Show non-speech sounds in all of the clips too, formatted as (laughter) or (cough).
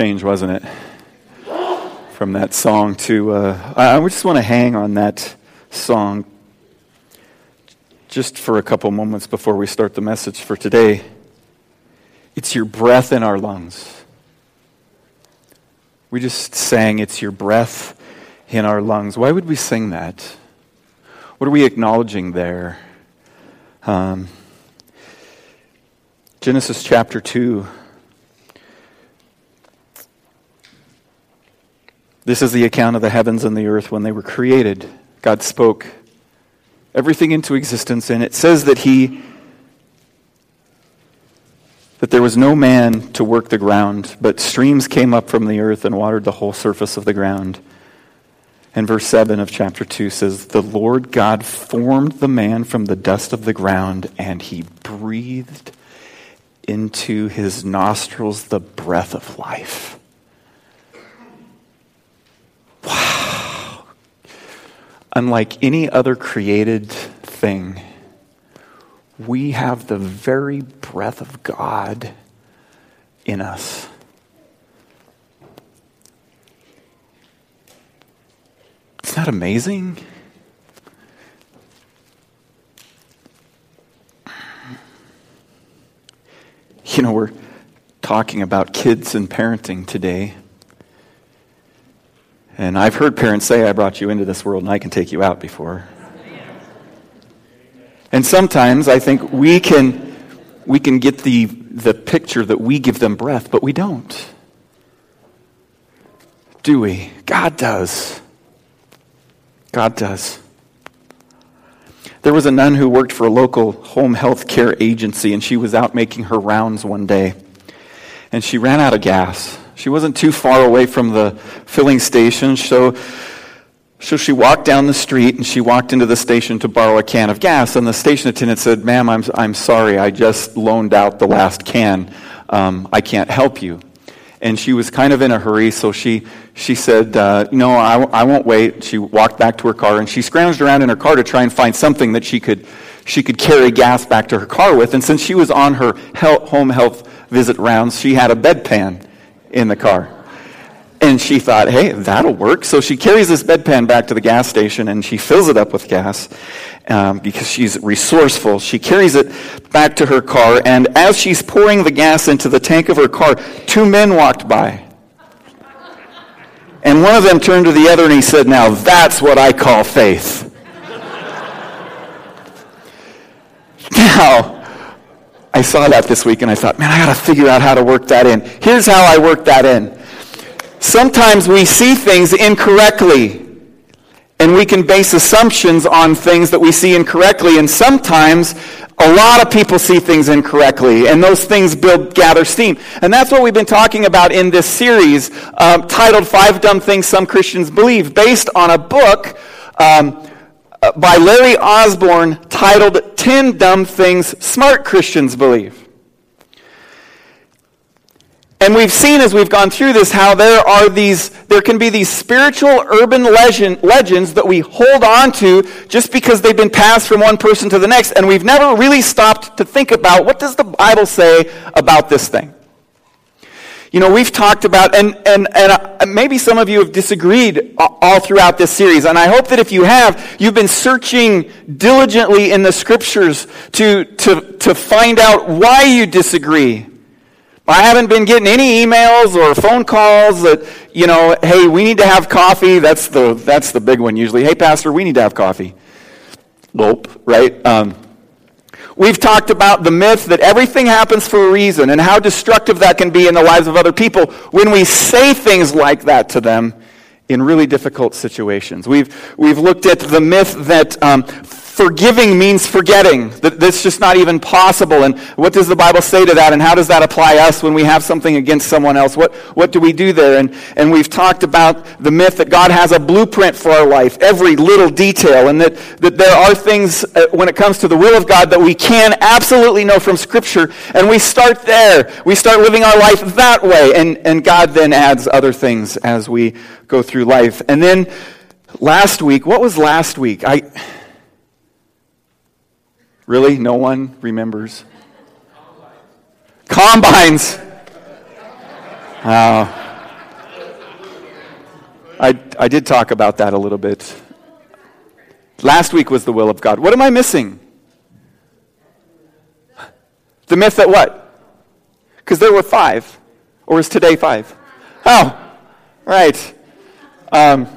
change, wasn't it? From that song to, uh, I just want to hang on that song just for a couple moments before we start the message for today. It's your breath in our lungs. We just sang, It's your breath in our lungs. Why would we sing that? What are we acknowledging there? Um, Genesis chapter 2. This is the account of the heavens and the earth when they were created. God spoke everything into existence, and it says that He that there was no man to work the ground, but streams came up from the earth and watered the whole surface of the ground. And verse 7 of chapter 2 says, The Lord God formed the man from the dust of the ground, and he breathed into his nostrils the breath of life. Unlike any other created thing, we have the very breath of God in us. Isn't that amazing? You know, we're talking about kids and parenting today. And I've heard parents say, I brought you into this world and I can take you out before. And sometimes I think we can, we can get the, the picture that we give them breath, but we don't. Do we? God does. God does. There was a nun who worked for a local home health care agency, and she was out making her rounds one day. And she ran out of gas. She wasn't too far away from the filling station, so so she walked down the street and she walked into the station to borrow a can of gas. And the station attendant said, Ma'am, I'm, I'm sorry, I just loaned out the last can. Um, I can't help you. And she was kind of in a hurry, so she, she said, uh, No, I, I won't wait. She walked back to her car and she scrounged around in her car to try and find something that she could, she could carry gas back to her car with. And since she was on her health, home health visit rounds, she had a bedpan in the car. And she thought, hey, that'll work. So she carries this bedpan back to the gas station and she fills it up with gas um, because she's resourceful. She carries it back to her car, and as she's pouring the gas into the tank of her car, two men walked by. And one of them turned to the other and he said, Now that's what I call faith. (laughs) now, I saw that this week and I thought, man, I got to figure out how to work that in. Here's how I work that in sometimes we see things incorrectly. And we can base assumptions on things that we see incorrectly. And sometimes a lot of people see things incorrectly. And those things build, gather steam. And that's what we've been talking about in this series um, titled Five Dumb Things Some Christians Believe, based on a book um, Uh, by Larry Osborne titled 10 Dumb Things Smart Christians Believe. And we've seen as we've gone through this how there are these, there can be these spiritual urban legend, legends that we hold on to just because they've been passed from one person to the next. And we've never really stopped to think about what does the Bible say about this thing? You know, we've talked about, and, and, and uh, maybe some of you have disagreed all throughout this series. And I hope that if you have, you've been searching diligently in the scriptures to, to, to find out why you disagree I haven't been getting any emails or phone calls that, you know, hey, we need to have coffee. That's the, that's the big one usually. Hey, Pastor, we need to have coffee. Lope, right? Um, we've talked about the myth that everything happens for a reason and how destructive that can be in the lives of other people when we say things like that to them in really difficult situations. We've, we've looked at the myth that um, forgiving means forgetting. That that's just not even possible. And what does the Bible say to that? And how does that apply us when we have something against someone else? What, what do we do there? And, and we've talked about the myth that God has a blueprint for our life, every little detail, and that, that there are things uh, when it comes to the will of God that we can absolutely know from Scripture. And we start there. We start living our life that way. And, and God then adds other things as we go through life. And then last week, what was last week? I. Really? No one remembers? Combines. I, I did talk about that a little bit. Last week was the will of God. What am I missing? The myth that what? Because there were five. Or is today five? Oh, right. Um,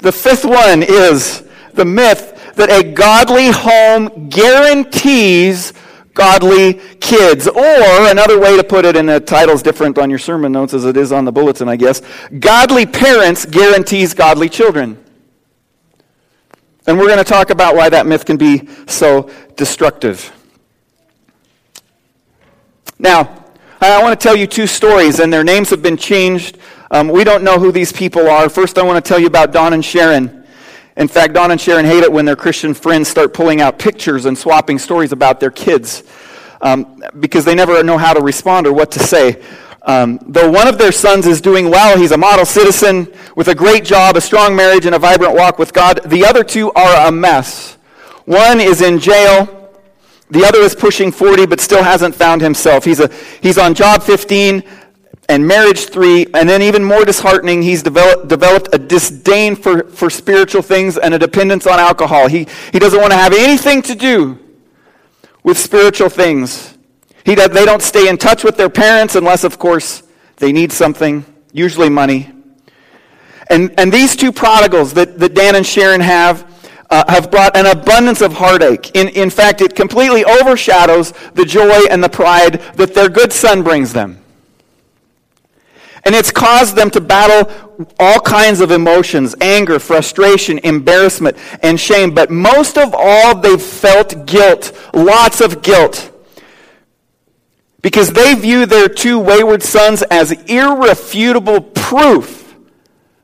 the fifth one is the myth that a godly home guarantees godly kids. Or another way to put it, and the title's different on your sermon notes as it is on the bulletin, I guess. Godly parents guarantees godly children. And we're going to talk about why that myth can be so destructive. Now, I want to tell you two stories, and their names have been changed. Um, we don't know who these people are. First, I want to tell you about Don and Sharon. In fact, Don and Sharon hate it when their Christian friends start pulling out pictures and swapping stories about their kids um, because they never know how to respond or what to say. Um, though one of their sons is doing well, he's a model citizen with a great job, a strong marriage, and a vibrant walk with God, the other two are a mess. One is in jail. The other is pushing 40 but still hasn't found himself. He's, a, he's on job 15 and marriage three, and then even more disheartening, he's developed, developed a disdain for, for spiritual things and a dependence on alcohol. He, he doesn't want to have anything to do with spiritual things. He, they don't stay in touch with their parents unless, of course, they need something, usually money. And, and these two prodigals that, that Dan and Sharon have uh, have brought an abundance of heartache. In, in fact, it completely overshadows the joy and the pride that their good son brings them. And it's caused them to battle all kinds of emotions anger, frustration, embarrassment, and shame. But most of all, they've felt guilt, lots of guilt. Because they view their two wayward sons as irrefutable proof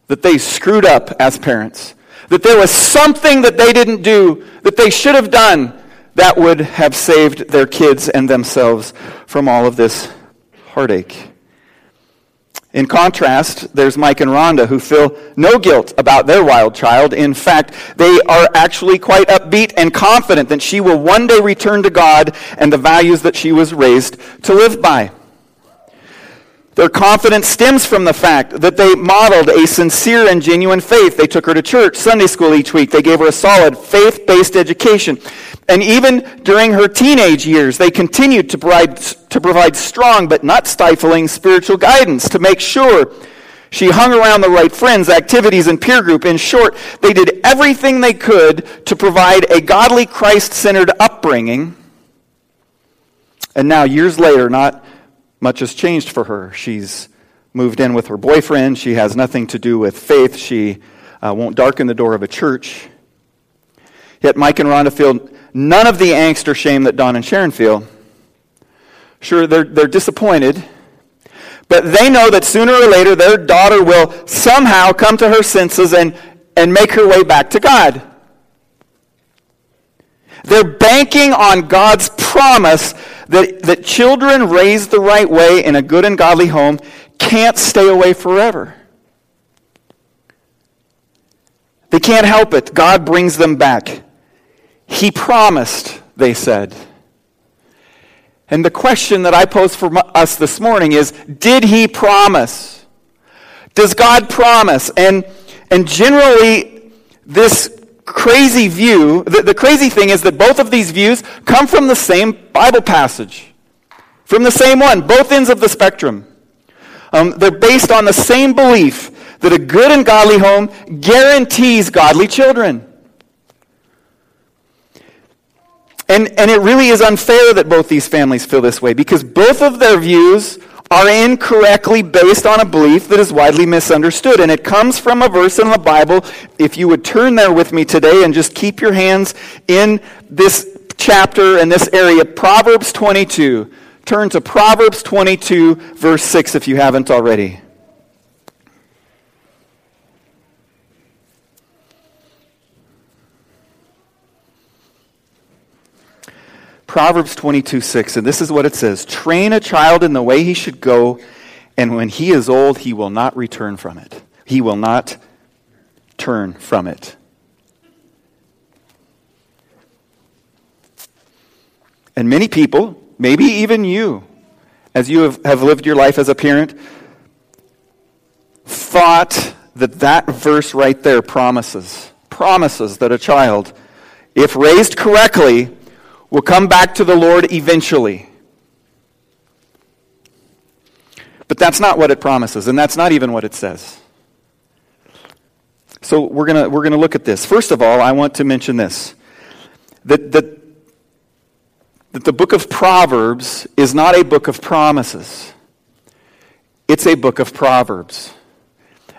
that they screwed up as parents. That there was something that they didn't do that they should have done that would have saved their kids and themselves from all of this heartache. In contrast, there's Mike and Rhonda who feel no guilt about their wild child. In fact, they are actually quite upbeat and confident that she will one day return to God and the values that she was raised to live by. Their confidence stems from the fact that they modeled a sincere and genuine faith. They took her to church, Sunday school each week. They gave her a solid faith based education. And even during her teenage years, they continued to provide, to provide strong but not stifling spiritual guidance to make sure she hung around the right friends, activities, and peer group. In short, they did everything they could to provide a godly, Christ centered upbringing. And now, years later, not much has changed for her. She's moved in with her boyfriend. She has nothing to do with faith. She uh, won't darken the door of a church. Yet Mike and Rhonda feel none of the angst or shame that Don and Sharon feel. Sure, they're, they're disappointed, but they know that sooner or later their daughter will somehow come to her senses and, and make her way back to God. They're banking on God's promise that, that children raised the right way in a good and godly home can't stay away forever. They can't help it. God brings them back. He promised, they said. And the question that I pose for us this morning is Did He promise? Does God promise? And, and generally, this crazy view, the, the crazy thing is that both of these views come from the same Bible passage, from the same one, both ends of the spectrum. Um, they're based on the same belief that a good and godly home guarantees godly children. And, and it really is unfair that both these families feel this way because both of their views are incorrectly based on a belief that is widely misunderstood. And it comes from a verse in the Bible. If you would turn there with me today and just keep your hands in this chapter and this area, Proverbs 22. Turn to Proverbs 22, verse 6, if you haven't already. Proverbs 22 6, and this is what it says Train a child in the way he should go, and when he is old, he will not return from it. He will not turn from it. And many people, maybe even you, as you have, have lived your life as a parent, thought that that verse right there promises, promises that a child, if raised correctly, will come back to the Lord eventually. But that's not what it promises, and that's not even what it says. So we're going we're to look at this. First of all, I want to mention this that, that, that the book of Proverbs is not a book of promises, it's a book of Proverbs.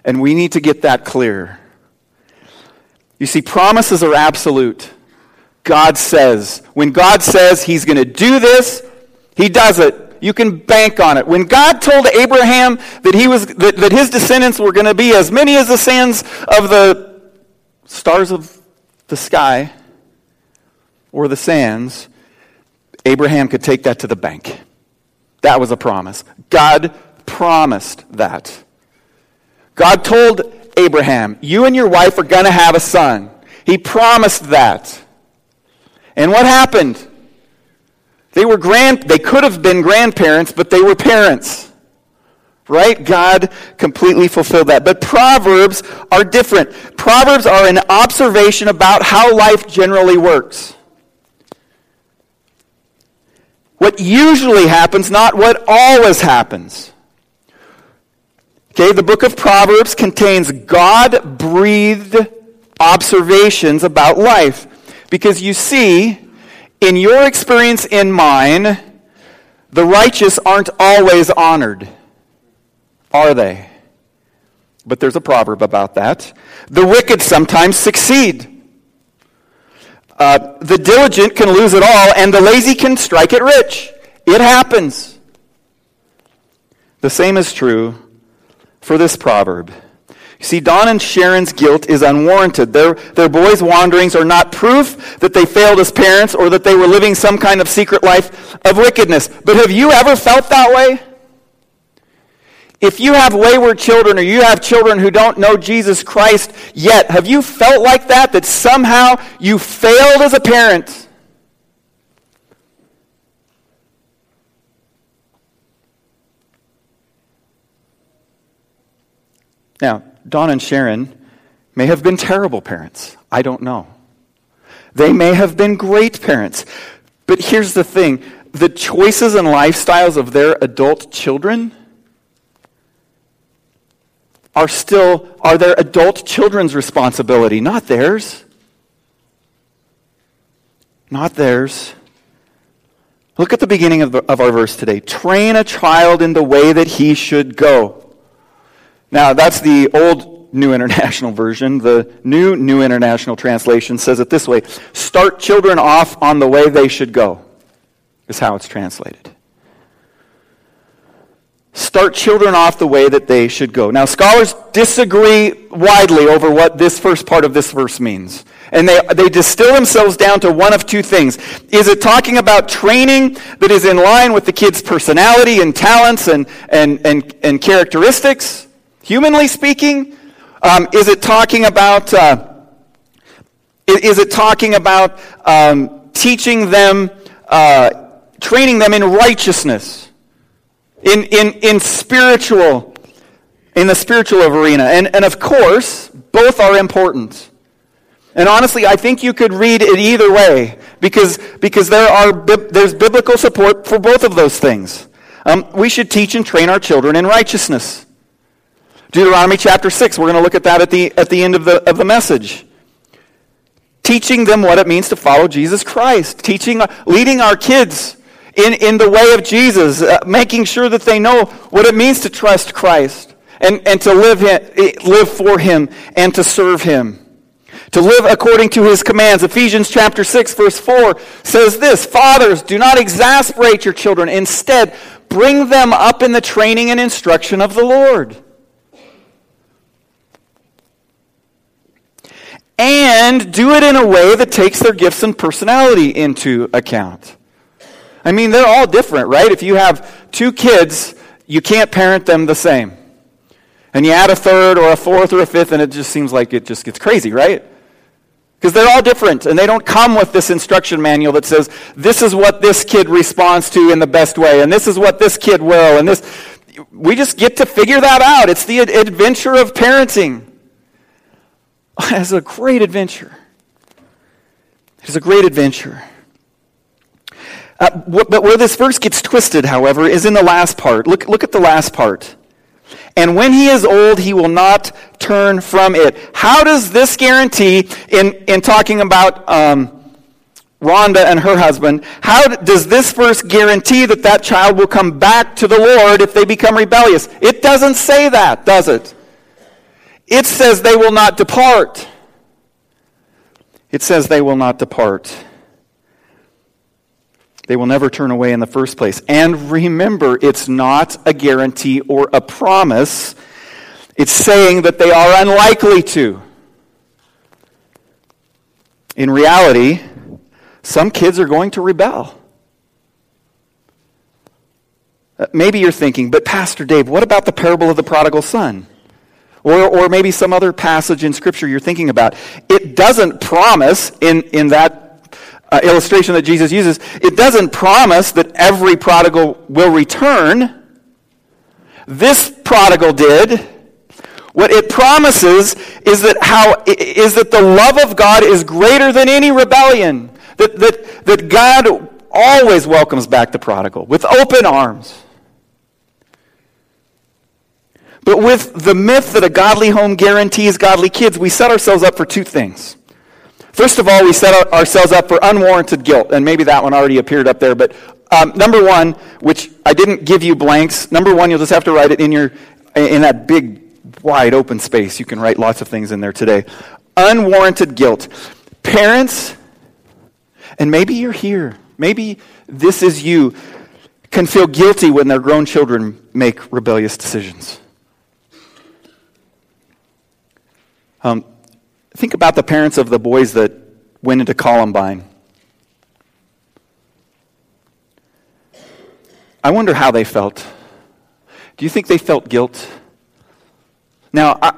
And we need to get that clear. You see, promises are absolute. God says. When God says He's going to do this, He does it. You can bank on it. When God told Abraham that, he was, that, that his descendants were going to be as many as the sands of the stars of the sky or the sands, Abraham could take that to the bank. That was a promise. God promised that. God told Abraham, You and your wife are going to have a son. He promised that. And what happened? They were grand, they could have been grandparents, but they were parents. Right? God completely fulfilled that. But Proverbs are different. Proverbs are an observation about how life generally works. What usually happens, not what always happens. Okay, the book of Proverbs contains God breathed observations about life. Because you see, in your experience in mine, the righteous aren't always honored, are they? But there's a proverb about that. The wicked sometimes succeed. Uh, the diligent can lose it all, and the lazy can strike it rich. It happens. The same is true for this proverb. You see, Don and Sharon's guilt is unwarranted. Their, their boys' wanderings are not proof that they failed as parents or that they were living some kind of secret life of wickedness. But have you ever felt that way? If you have wayward children or you have children who don't know Jesus Christ yet, have you felt like that? That somehow you failed as a parent? Now, Don and Sharon may have been terrible parents. I don't know. They may have been great parents. But here's the thing the choices and lifestyles of their adult children are still are their adult children's responsibility, not theirs. Not theirs. Look at the beginning of, the, of our verse today. Train a child in the way that he should go. Now, that's the old New International (laughs) Version. The new New International Translation says it this way Start children off on the way they should go, is how it's translated. Start children off the way that they should go. Now, scholars disagree widely over what this first part of this verse means. And they, they distill themselves down to one of two things. Is it talking about training that is in line with the kid's personality and talents and, and, and, and characteristics? Humanly speaking, um, is it talking about uh, is it talking about um, teaching them, uh, training them in righteousness, in, in, in spiritual, in the spiritual arena? And, and of course, both are important. And honestly, I think you could read it either way because, because there are, there's biblical support for both of those things. Um, we should teach and train our children in righteousness. Deuteronomy chapter 6, we're going to look at that at the, at the end of the, of the message. Teaching them what it means to follow Jesus Christ. Teaching, leading our kids in, in the way of Jesus. Uh, making sure that they know what it means to trust Christ. And, and to live, him, live for Him and to serve Him. To live according to His commands. Ephesians chapter 6 verse 4 says this, Fathers, do not exasperate your children. Instead, bring them up in the training and instruction of the Lord. And do it in a way that takes their gifts and personality into account. I mean, they're all different, right? If you have two kids, you can't parent them the same. And you add a third or a fourth or a fifth, and it just seems like it just gets crazy, right? Because they're all different, and they don't come with this instruction manual that says, this is what this kid responds to in the best way, and this is what this kid will, and this. we just get to figure that out. It's the adventure of parenting. (laughs) It's a great adventure. It's a great adventure. Uh, but where this verse gets twisted, however, is in the last part. Look, look at the last part. And when he is old, he will not turn from it. How does this guarantee, in, in talking about um, Rhonda and her husband, how does this verse guarantee that that child will come back to the Lord if they become rebellious? It doesn't say that, does it? It says they will not depart. It says they will not depart. They will never turn away in the first place. And remember, it's not a guarantee or a promise. It's saying that they are unlikely to. In reality, some kids are going to rebel. Uh, maybe you're thinking, but Pastor Dave, what about the parable of the prodigal son? Or, or maybe some other passage in Scripture you're thinking about. It doesn't promise in, in that uh, illustration that Jesus uses, it doesn't promise that every prodigal will return. This prodigal did. What it promises is that, how, is that the love of God is greater than any rebellion. That, that, that God always welcomes back the prodigal with open arms. But with the myth that a godly home guarantees godly kids, we set ourselves up for two things. First of all, we set ourselves up for unwarranted guilt, and maybe that one already appeared up there. But um, number one, which I didn't give you blanks. Number one, you'll just have to write it in your in that big, wide open space. You can write lots of things in there today. Unwarranted guilt. Parents, and maybe you're here. Maybe this is you. Can feel guilty when their grown children make rebellious decisions. Um, think about the parents of the boys that went into Columbine. I wonder how they felt. Do you think they felt guilt? Now, I,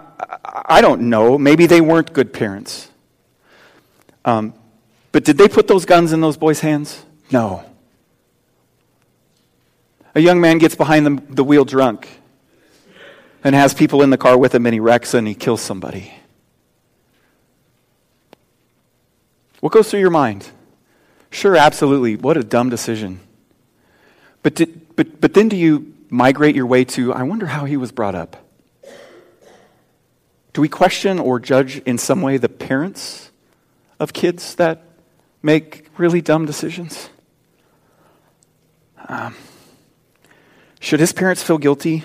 I don't know. Maybe they weren't good parents. Um, but did they put those guns in those boys' hands? No. A young man gets behind the, the wheel drunk and has people in the car with him and he wrecks and he kills somebody. What goes through your mind? Sure, absolutely. What a dumb decision. But, did, but, but then do you migrate your way to, I wonder how he was brought up? Do we question or judge in some way the parents of kids that make really dumb decisions? Um, should his parents feel guilty?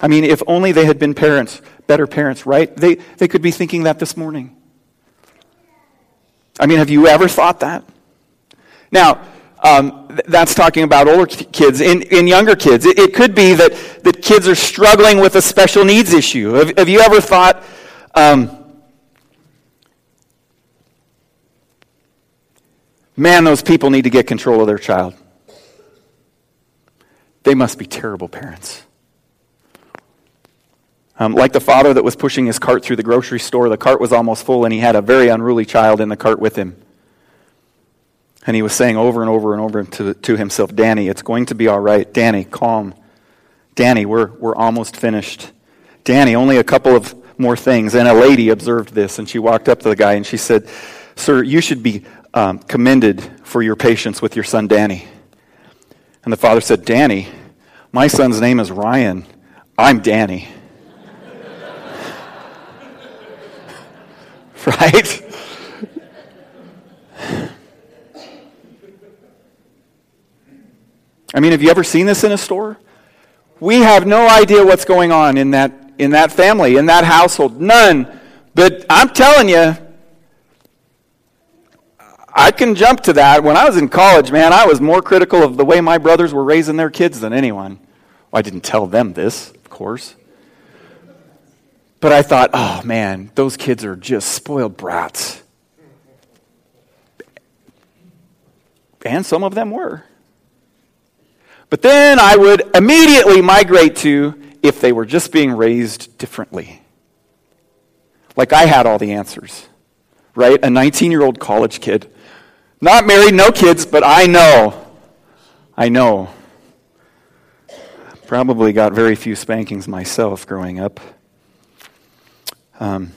I mean, if only they had been parents, better parents, right? They, they could be thinking that this morning. I mean, have you ever thought that? Now, um, th- that's talking about older kids. In, in younger kids, it, it, could be that, that kids are struggling with a special needs issue. Have, have you ever thought, um, man, those people need to get control of their child? They must be terrible parents. Um, like the father that was pushing his cart through the grocery store, the cart was almost full, and he had a very unruly child in the cart with him. And he was saying over and over and over to, to himself, Danny, it's going to be all right. Danny, calm. Danny, we're, we're almost finished. Danny, only a couple of more things. And a lady observed this, and she walked up to the guy and she said, Sir, you should be um, commended for your patience with your son, Danny. And the father said, Danny, my son's name is Ryan. I'm Danny. (laughs) right? I mean, have you ever seen this in a store? We have no idea what's going on in that, in that family, in that household. None. But I'm telling you, I can jump to that. When I was in college, man, I was more critical of the way my brothers were raising their kids than anyone. Well, I didn't tell them this, of course. But I thought, oh man, those kids are just spoiled brats. And some of them were. But then I would immediately migrate to if they were just being raised differently. Like I had all the answers, right? A 19 year old college kid. Not married, no kids, but I know. I know Probably got very few spankings myself growing up. Um,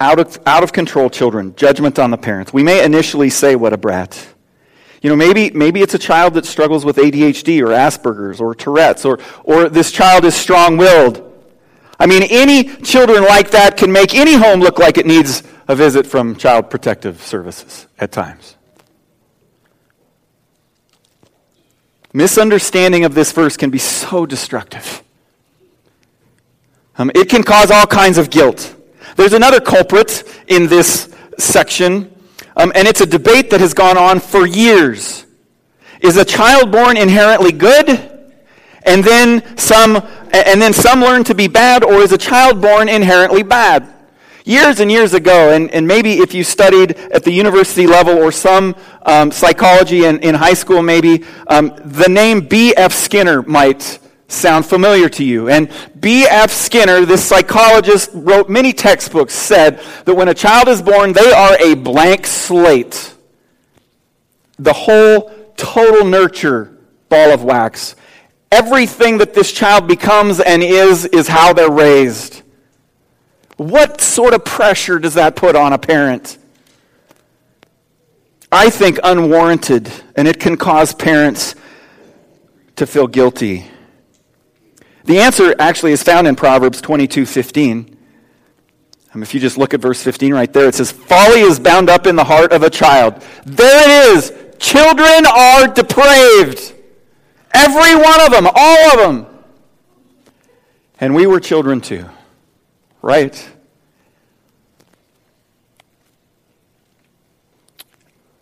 out of, out of control children, judgment on the parents. We may initially say, What a brat. You know, maybe, maybe it's a child that struggles with ADHD or Asperger's or Tourette's, or, or this child is strong willed. I mean, any children like that can make any home look like it needs a visit from Child Protective Services at times. Misunderstanding of this verse can be so destructive. Um, it can cause all kinds of guilt. There's another culprit in this section, um, and it's a debate that has gone on for years. Is a child born inherently good, and then some, and then some learn to be bad, or is a child born inherently bad? Years and years ago, and, and maybe if you studied at the university level or some um, psychology in, in high school, maybe, um, the name B.F. Skinner might sound familiar to you. And B.F. Skinner, this psychologist, wrote many textbooks, said that when a child is born, they are a blank slate. The whole total nurture ball of wax. Everything that this child becomes and is, is how they're raised. What sort of pressure does that put on a parent? I think unwarranted, and it can cause parents to feel guilty. The answer actually is found in Proverbs 22 15. Um, if you just look at verse 15 right there, it says, Folly is bound up in the heart of a child. There it is. Children are depraved. Every one of them, all of them. And we were children too, right?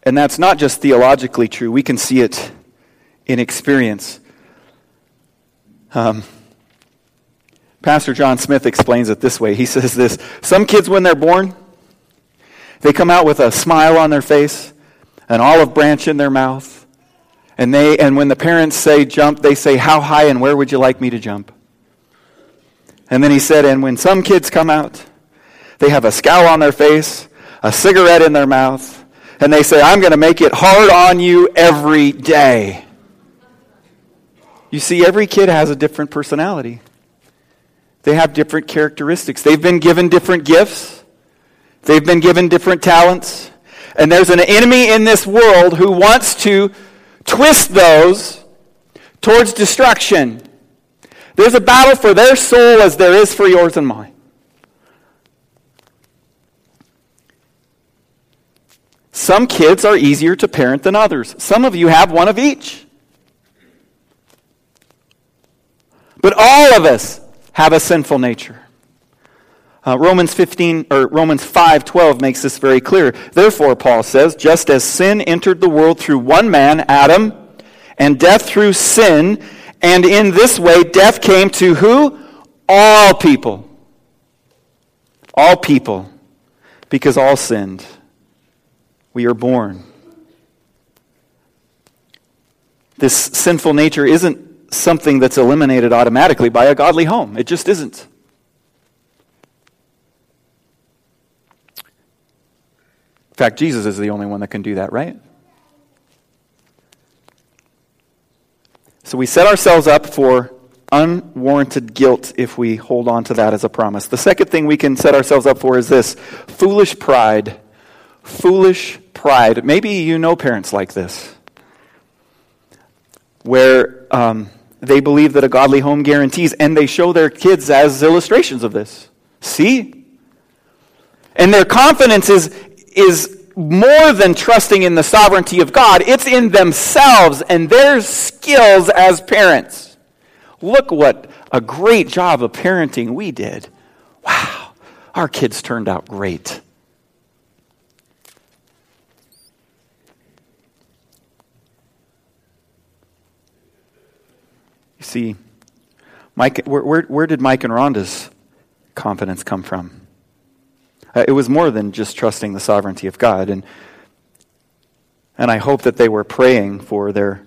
And that's not just theologically true, we can see it in experience. Um, Pastor John Smith explains it this way. He says this Some kids, when they're born, they come out with a smile on their face, an olive branch in their mouth. And, they, and when the parents say jump, they say, How high and where would you like me to jump? And then he said, And when some kids come out, they have a scowl on their face, a cigarette in their mouth, and they say, I'm going to make it hard on you every day. You see, every kid has a different personality. They have different characteristics. They've been given different gifts, they've been given different talents. And there's an enemy in this world who wants to twist those towards destruction. There's a battle for their soul as there is for yours and mine. Some kids are easier to parent than others. Some of you have one of each. But all of us have a sinful nature. Uh, Romans 15 or Romans 5:12 makes this very clear. Therefore Paul says, just as sin entered the world through one man, Adam, and death through sin, and in this way death came to who? All people. All people because all sinned. We are born. This sinful nature isn't something that's eliminated automatically by a godly home. It just isn't. In fact, Jesus is the only one that can do that, right? So we set ourselves up for unwarranted guilt if we hold on to that as a promise. The second thing we can set ourselves up for is this foolish pride. Foolish pride. Maybe you know parents like this, where um, they believe that a godly home guarantees, and they show their kids as illustrations of this. See? And their confidence is, is more than trusting in the sovereignty of God, it's in themselves and their skills as parents. Look what a great job of parenting we did. Wow, our kids turned out great. You see, Mike, where, where, where did Mike and Rhonda's confidence come from? Uh, it was more than just trusting the sovereignty of God. And, and I hope that they were praying for their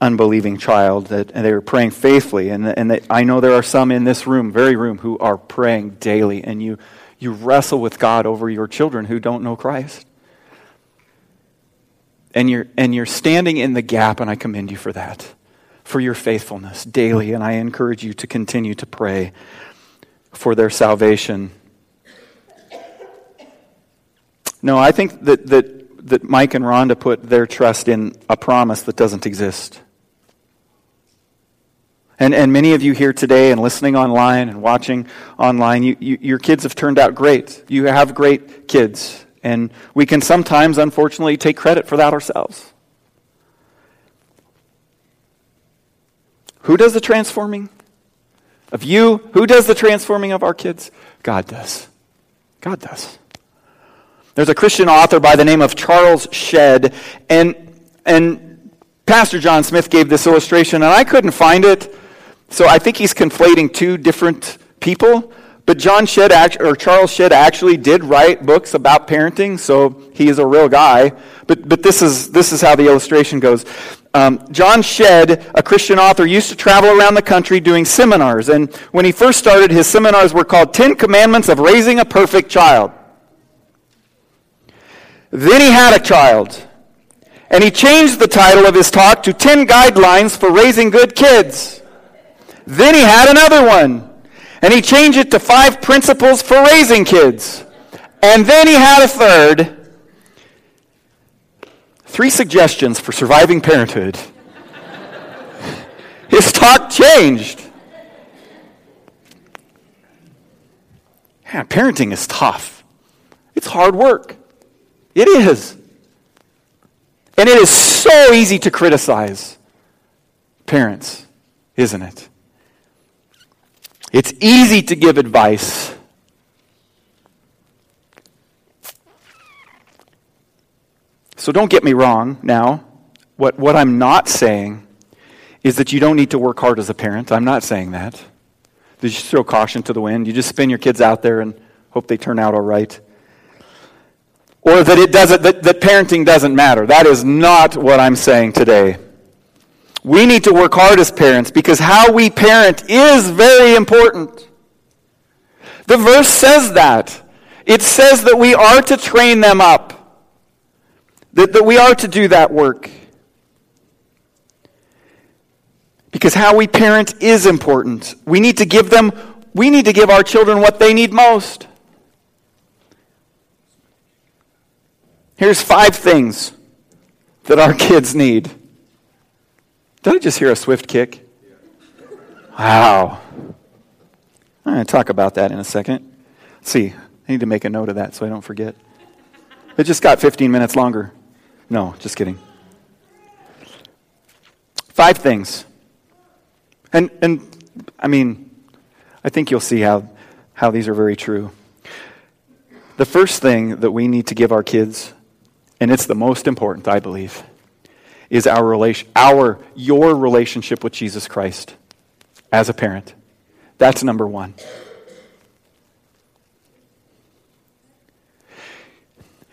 unbelieving child, that, and they were praying faithfully. And, and that I know there are some in this room, very room, who are praying daily, and you, you wrestle with God over your children who don't know Christ. And you're, and you're standing in the gap, and I commend you for that for your faithfulness daily, and I encourage you to continue to pray for their salvation. No, I think that, that, that Mike and Rhonda put their trust in a promise that doesn't exist. And, and many of you here today and listening online and watching online, you, you, your kids have turned out great. You have great kids. And we can sometimes, unfortunately, take credit for that ourselves. Who does the transforming of you? Who does the transforming of our kids? God does. God does. There's a Christian author by the name of Charles Shedd, and, and Pastor John Smith gave this illustration, and I couldn't find it. So I think he's conflating two different people. But John Shedd, or Charles Shedd, actually did write books about parenting, so he is a real guy. But, but this, is, this is how the illustration goes. Um, John Shedd, a Christian author, used to travel around the country doing seminars. And when he first started, his seminars were called Ten Commandments of Raising a Perfect Child. Then he had a child. And he changed the title of his talk to 10 Guidelines for Raising Good Kids. Then he had another one, and he changed it to five principles for raising kids. And then he had a third three suggestions for surviving parenthood. (laughs) His talk changed. Yeah, parenting is tough. It's hard work. It is. And it is so easy to criticize parents, isn't it? It's easy to give advice. So don't get me wrong now. What, what I'm not saying is that you don't need to work hard as a parent. I'm not saying that. You just throw caution to the wind. You just spin your kids out there and hope they turn out all right. Or that it doesn't that, that parenting doesn't matter. That is not what I'm saying today. We need to work hard as parents because how we parent is very important. The verse says that. It says that we are to train them up, that, that we are to do that work. Because how we parent is important. We need to give them, we need to give our children what they need most. Here's five things that our kids need. Did I just hear a swift kick? Wow. I'm going to talk about that in a second. Let's see, I need to make a note of that so I don't forget. It just got 15 minutes longer. No, just kidding. Five things. And, and I mean, I think you'll see how, how these are very true. The first thing that we need to give our kids, and it's the most important, I believe, is our relation, our your relationship with Jesus Christ as a parent. That's number 1.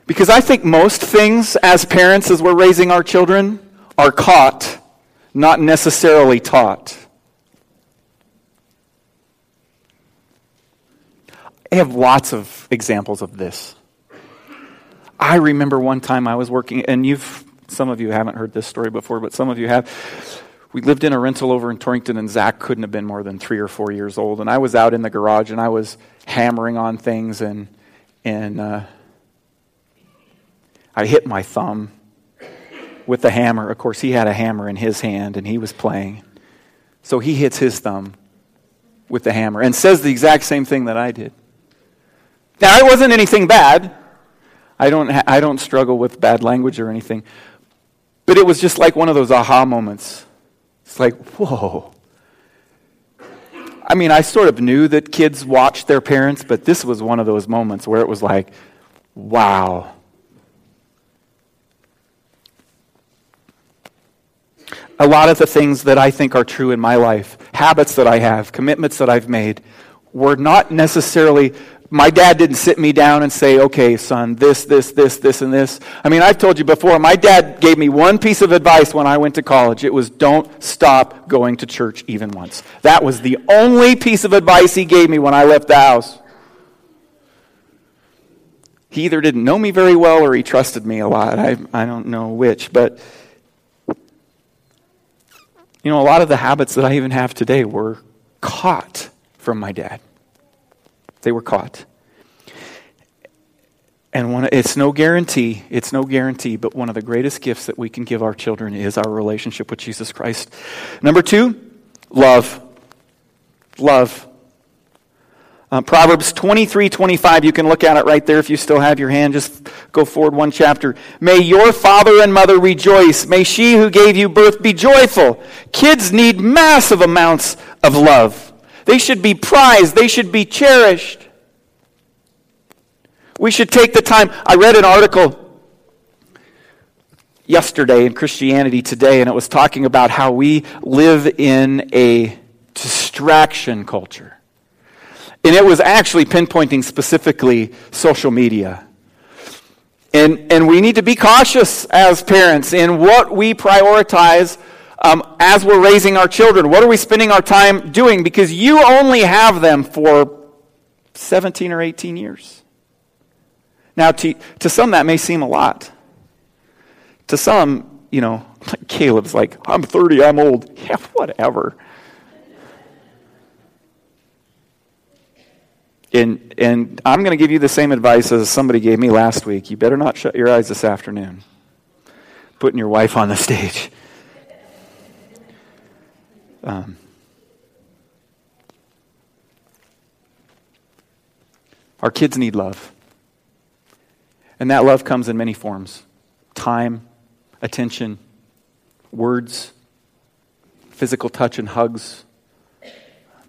Because I think most things as parents as we're raising our children are caught, not necessarily taught. I have lots of examples of this. I remember one time I was working, and you've some of you haven't heard this story before, but some of you have. We lived in a rental over in Torrington, and Zach couldn't have been more than three or four years old. And I was out in the garage, and I was hammering on things, and and uh, I hit my thumb with the hammer. Of course, he had a hammer in his hand, and he was playing. So he hits his thumb with the hammer and says the exact same thing that I did. Now, it wasn't anything bad. I don't, ha- I don't struggle with bad language or anything. But it was just like one of those aha moments. It's like, whoa. I mean, I sort of knew that kids watched their parents, but this was one of those moments where it was like, wow. A lot of the things that I think are true in my life, habits that I have, commitments that I've made, were not necessarily my dad didn't sit me down and say, okay, son, this, this, this, this, and this. I mean, I've told you before, my dad gave me one piece of advice when I went to college. It was don't stop going to church even once. That was the only piece of advice he gave me when I left the house. He either didn't know me very well or he trusted me a lot. I, I don't know which, but You know, a lot of the habits that I even have today were caught from my dad. They were caught. And one, it's no guarantee, it's no guarantee, but one of the greatest gifts that we can give our children is our relationship with Jesus Christ. Number two, love. Love. Uh, Proverbs 23 25, you can look at it right there if you still have your hand. Just go forward one chapter. May your father and mother rejoice. May she who gave you birth be joyful. Kids need massive amounts of love. They should be prized, they should be cherished. We should take the time. I read an article yesterday in Christianity Today, and it was talking about how we live in a distraction culture. And it was actually pinpointing specifically social media. And, and we need to be cautious as parents in what we prioritize um, as we're raising our children. What are we spending our time doing? Because you only have them for 17 or 18 years. Now, to, to some, that may seem a lot. To some, you know, (laughs) Caleb's like, I'm 30, I'm old. (laughs) Yeah, whatever. And, and I'm going to give you the same advice as somebody gave me last week. You better not shut your eyes this afternoon. Putting your wife on the stage. (laughs) Um, our kids need love. And that love comes in many forms time, attention, words, physical touch and hugs.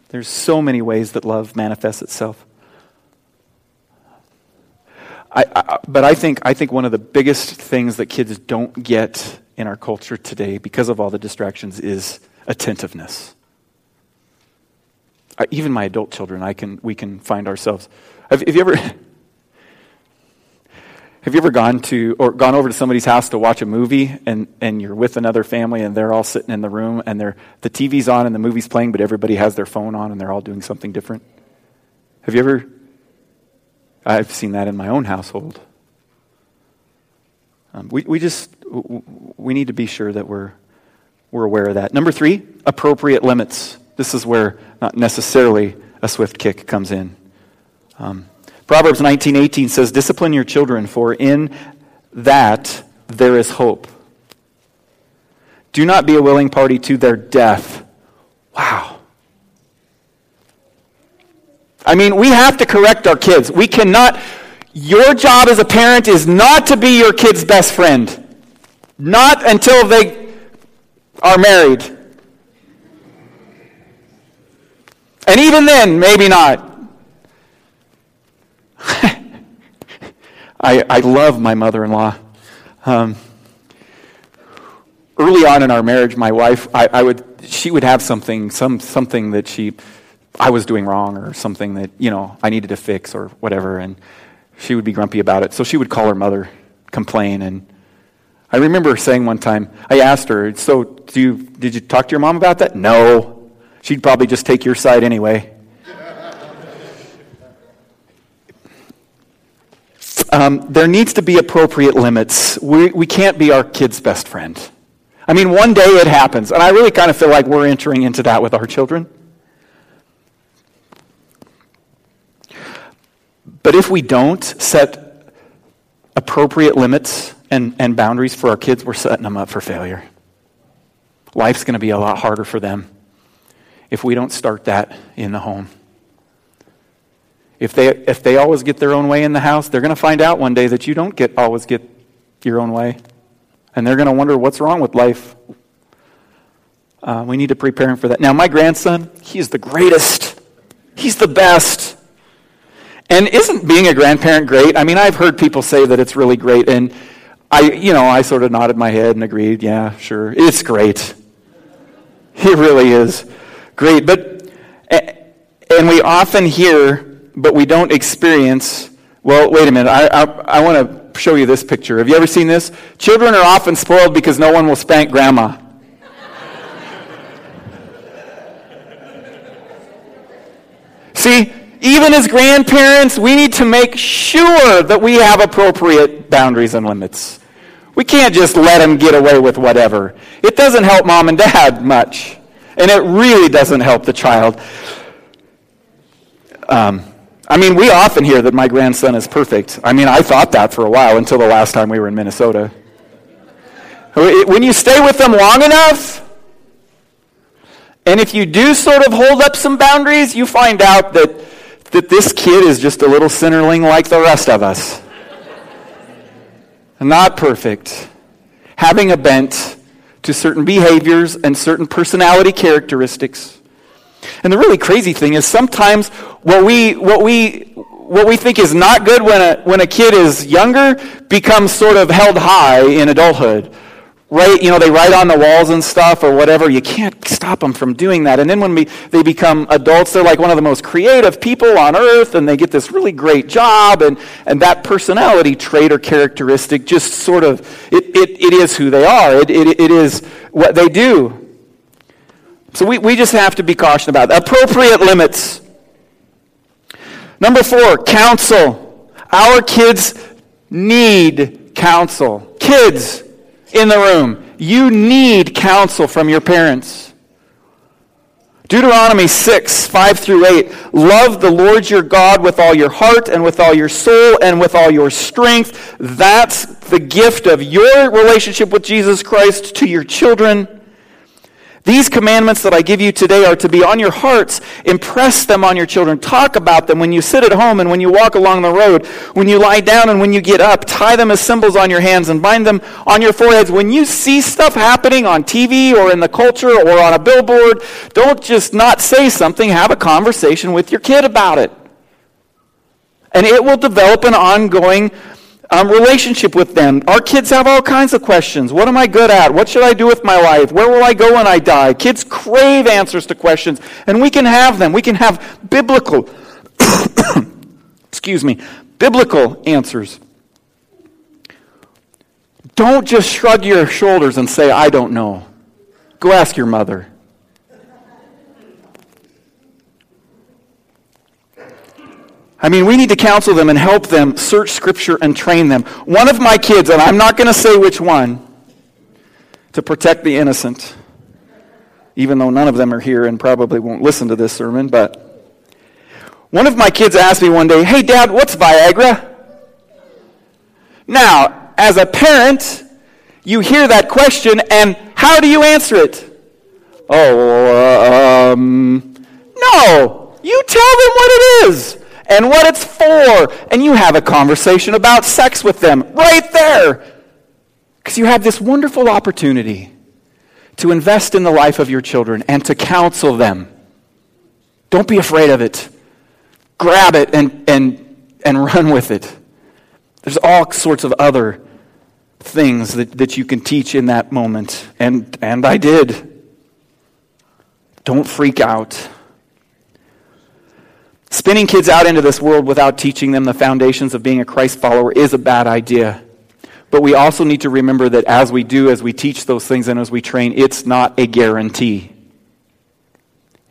There's so many ways that love manifests itself. I, I, but I think, I think one of the biggest things that kids don't get in our culture today because of all the distractions is attentiveness. I, even my adult children, I can, we can find ourselves. Have, have you ever. (laughs) Have you ever gone to or gone over to somebody's house to watch a movie and, and you're with another family and they're all sitting in the room and they're, the TV's on and the movie's playing, but everybody has their phone on and they're all doing something different? Have you ever? I've seen that in my own household. Um, we, we just we need to be sure that we're we're aware of that. Number three, appropriate limits. This is where not necessarily a swift kick comes in. Um, Proverbs 19:18 says, "Discipline your children, for in that there is hope." Do not be a willing party to their death. Wow. I mean, we have to correct our kids. We cannot your job as a parent is not to be your kid's best friend. Not until they are married. And even then, maybe not. (laughs) I, I love my mother in law. Um, early on in our marriage, my wife, I, I, would, she would have something, some, something that she, I was doing wrong or something that, you know, I needed to fix or whatever. And she would be grumpy about it. So she would call her mother, complain. And I remember saying one time, I asked her, so do you, did you talk to your mom about that? No. She'd probably just take your side anyway. um, there needs to be appropriate limits. We, we can't be our kid's best friend. I mean, one day it happens, and I really kind of feel like we're entering into that with our children. But if we don't set appropriate limits and, and boundaries for our kids, we're setting them up for failure. Life's going to be a lot harder for them if we don't start that in the home. If they, if they always get their own way in the house, they're going to find out one day that you don't get always get your own way. And they're going to wonder what's wrong with life. Uh, we need to prepare him for that. Now, my grandson, he's the greatest. He's the best. And isn't being a grandparent great? I mean, I've heard people say that it's really great. And I, you know, I sort of nodded my head and agreed, yeah, sure. It's great. It really is great. But, and we often hear but we don't experience. Well, wait a minute. I, I, I want to show you this picture. Have you ever seen this? Children are often spoiled because no one will spank grandma. (laughs) See, even as grandparents, we need to make sure that we have appropriate boundaries and limits. We can't just let them get away with whatever. It doesn't help mom and dad much. And it really doesn't help the child. Um, I mean, we often hear that my grandson is perfect. I mean, I thought that for a while until the last time we were in Minnesota. When you stay with them long enough, and if you do sort of hold up some boundaries, you find out that, that this kid is just a little sinnerling like the rest of us. Not perfect. Having a bent to certain behaviors and certain personality characteristics. And the really crazy thing is sometimes what we, what we, what we think is not good when a, when a kid is younger becomes sort of held high in adulthood. Right, you know, they write on the walls and stuff or whatever. You can't stop them from doing that. And then when we, they become adults, they're like one of the most creative people on earth and they get this really great job. And, and that personality trait or characteristic just sort of, it, it, it is who they are. It, it, it is what they do. So we, we just have to be cautious about. Appropriate limits. Number four, counsel. Our kids need counsel. Kids in the room, you need counsel from your parents. Deuteronomy 6, 5 through 8. Love the Lord your God with all your heart and with all your soul and with all your strength. That's the gift of your relationship with Jesus Christ to your children. These commandments that I give you today are to be on your hearts. Impress them on your children. Talk about them when you sit at home and when you walk along the road, when you lie down and when you get up. Tie them as symbols on your hands and bind them on your foreheads. When you see stuff happening on TV or in the culture or on a billboard, don't just not say something. Have a conversation with your kid about it. And it will develop an ongoing um, relationship with them. Our kids have all kinds of questions. What am I good at? What should I do with my life? Where will I go when I die? Kids crave answers to questions, and we can have them. We can have biblical, (coughs) excuse me, biblical answers. Don't just shrug your shoulders and say, I don't know. Go ask your mother. I mean, we need to counsel them and help them search Scripture and train them. One of my kids, and I'm not going to say which one, to protect the innocent, even though none of them are here and probably won't listen to this sermon, but one of my kids asked me one day, Hey, Dad, what's Viagra? Now, as a parent, you hear that question, and how do you answer it? Oh, um, no. You tell them what it is and what it's for. And you have a conversation about sex with them right there. Because you have this wonderful opportunity to invest in the life of your children and to counsel them. Don't be afraid of it. Grab it and, and, and (laughs) run with it. There's all sorts of other things that, that you can teach in that moment. And, and I did. Don't freak out. Spinning kids out into this world without teaching them the foundations of being a Christ follower is a bad idea. But we also need to remember that as we do, as we teach those things and as we train, it's not a guarantee.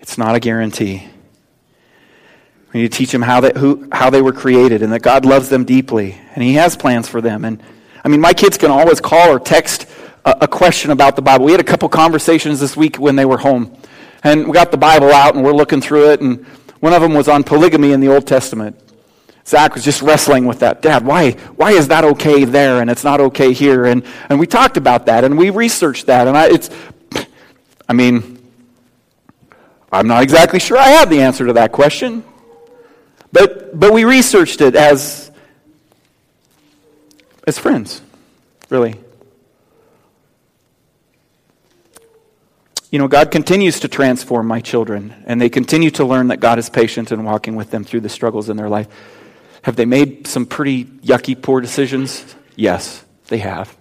It's not a guarantee. We need to teach them how they, who, how they were created and that God loves them deeply and He has plans for them. And I mean, my kids can always call or text a, a question about the Bible. We had a couple conversations this week when they were home. And we got the Bible out and we're looking through it and one of them was on polygamy in the Old Testament. Zach was just wrestling with that. Dad, why, why is that okay there and it's not okay here? And, and we talked about that and we researched that. And I, it's, I mean, I'm not exactly sure I have the answer to that question. But, but we researched it as, as friends, really. You know, God continues to transform my children, and they continue to learn that God is patient and walking with them through the struggles in their life. Have they made some pretty yucky, poor decisions? Yes, they have.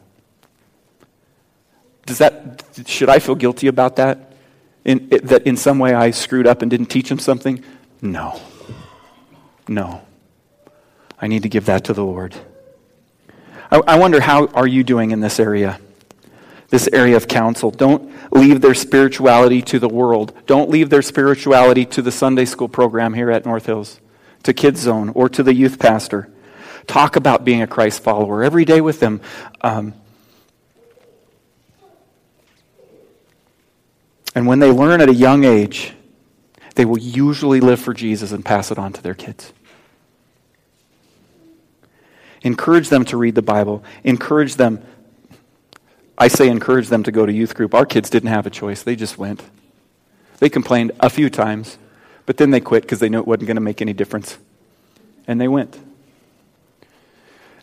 Does that, should I feel guilty about that? In, that in some way I screwed up and didn't teach them something? No. No. I need to give that to the Lord. I, I wonder how are you doing in this area? this area of counsel. Don't leave their spirituality to the world. Don't leave their spirituality to the Sunday school program here at North Hills, to Kids Zone, or to the youth pastor. Talk about being a Christ follower every day with them. Um, and when they learn at a young age, they will usually live for Jesus and pass it on to their kids. Encourage them to read the Bible. Encourage them I say encourage them to go to youth group. Our kids didn't have a choice, they just went. They complained a few times, but then they quit because they knew it wasn't going to make any difference. And they went.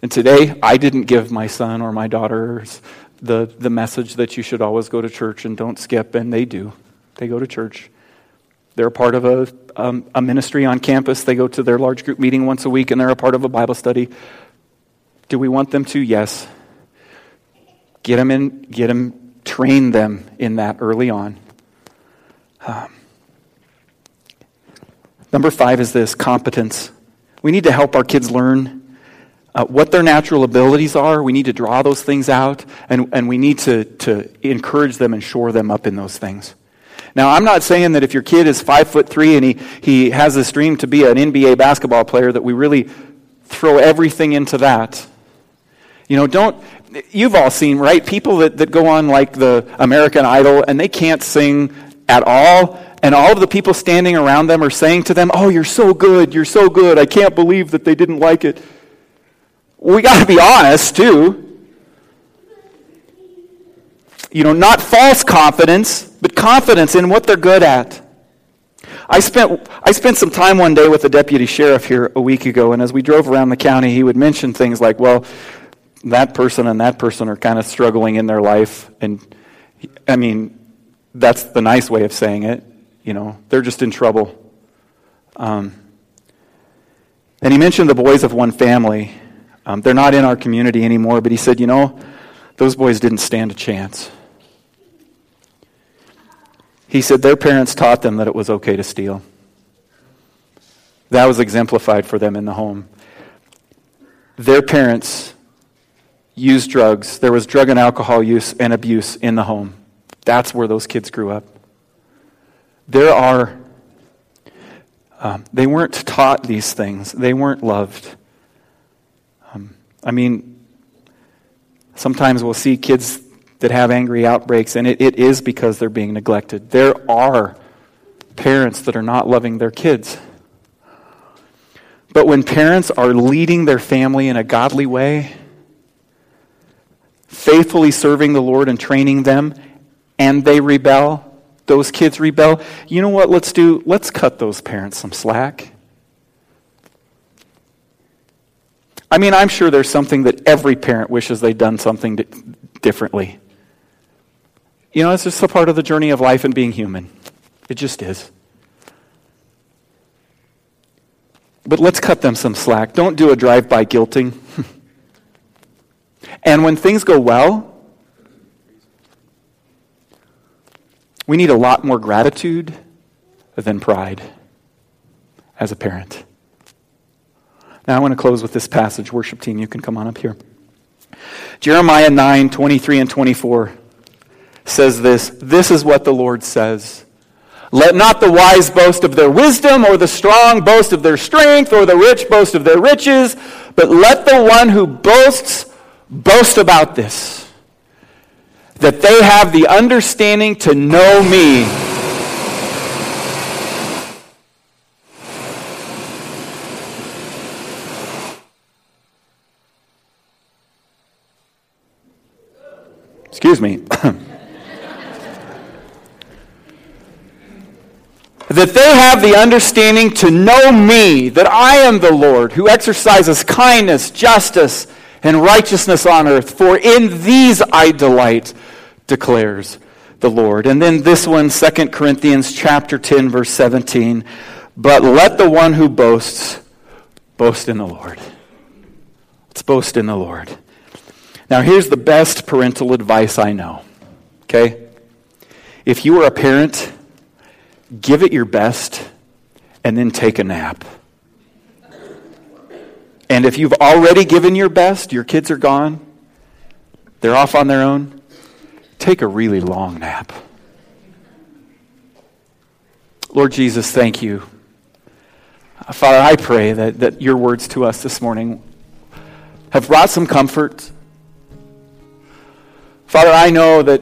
And today, I didn't give my son or my daughters the, the message that you should always go to church and don't skip, and they do. They go to church. They're a part of a, um, a ministry on campus. They go to their large group meeting once a week, and they're a part of a Bible study. Do we want them to? Yes. Get them in, get them, train them in that early on. Um, number five is this competence. We need to help our kids learn uh, what their natural abilities are. We need to draw those things out, and, and we need to, to encourage them and shore them up in those things. Now, I'm not saying that if your kid is five foot three and he, he has this dream to be an NBA basketball player, that we really throw everything into that. You know, don't, you've all seen, right? People that, that go on like the American Idol and they can't sing at all. And all of the people standing around them are saying to them, Oh, you're so good. You're so good. I can't believe that they didn't like it. We got to be honest, too. You know, not false confidence, but confidence in what they're good at. I spent, I spent some time one day with the deputy sheriff here a week ago, and as we drove around the county, he would mention things like, well, that person and that person are kind of struggling in their life. And I mean, that's the nice way of saying it. You know, they're just in trouble. Um, and he mentioned the boys of one family. Um, they're not in our community anymore, but he said, you know, those boys didn't stand a chance. He said their parents taught them that it was okay to steal. That was exemplified for them in the home. Their parents used drugs. There was drug and alcohol use and abuse in the home. That's where those kids grew up. There are, um, they weren't taught these things, they weren't loved. Um, I mean, sometimes we'll see kids that have angry outbreaks, and it, it is because they're being neglected. There are parents that are not loving their kids. But when parents are leading their family in a godly way, faithfully serving the Lord and training them, and they rebel, those kids rebel, you know what let's do? Let's cut those parents some slack. I mean, I'm sure there's something that every parent wishes they'd done something differently. You know, it's just a part of the journey of life and being human. It just is. But let's cut them some slack. Don't do a drive by guilting. (laughs) and when things go well, we need a lot more gratitude than pride as a parent. Now I want to close with this passage. Worship team, you can come on up here. Jeremiah 9 23 and 24 says this This is what the Lord says. Let not the wise boast of their wisdom, or the strong boast of their strength, or the rich boast of their riches, but let the one who boasts boast about this that they have the understanding to know me. Excuse me. (coughs) that they have the understanding to know me, that I am the Lord who exercises kindness, justice, and righteousness on earth. For in these I delight, declares the Lord. And then this one, 2 Corinthians chapter 10, verse 17. But let the one who boasts boast in the Lord. Let's boast in the Lord. Now, here's the best parental advice I know. Okay? If you are a parent, give it your best, and then take a nap. And if you've already given your best, your kids are gone, they're off on their own, take a really long nap. Lord Jesus, thank you. Father, I pray that, that your words to us this morning have brought some comfort. Father, I know that,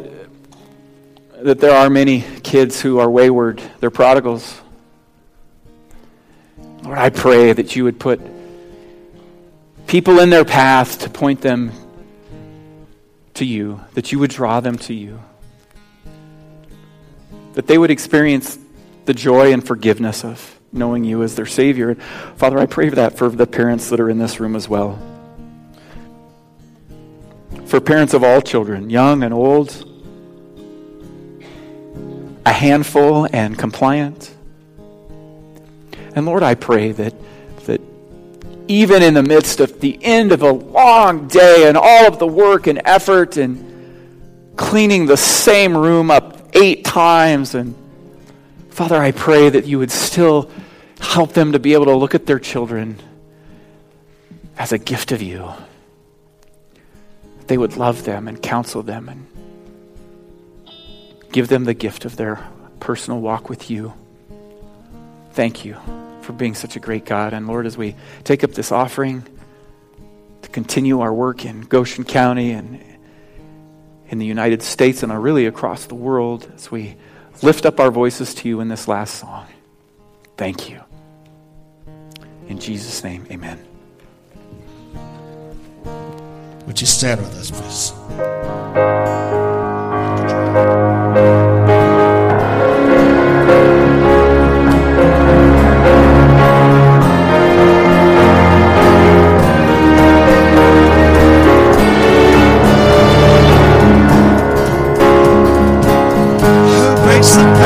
that there are many kids who are wayward, they're prodigals. Lord, I pray that you would put people in their path to point them to you, that you would draw them to you, that they would experience the joy and forgiveness of knowing you as their Savior. Father, I pray for that for the parents that are in this room as well. For parents of all children, young and old, a handful and compliant. And Lord, I pray that, even in the midst of the end of a long day and all of the work and effort and cleaning the same room up eight times and Father, I pray that you would still help them to be able to look at their children as a gift of you. They would love them and counsel them and give them the gift of their personal walk with you. Thank you for being such a great God. And Lord, as we take up this offering to continue our work in Goshen County and in the United States and really across the world, as we lift up our voices to you in this last song. Thank you. In Jesus' name, amen. Would you stand with us, please? Breaks the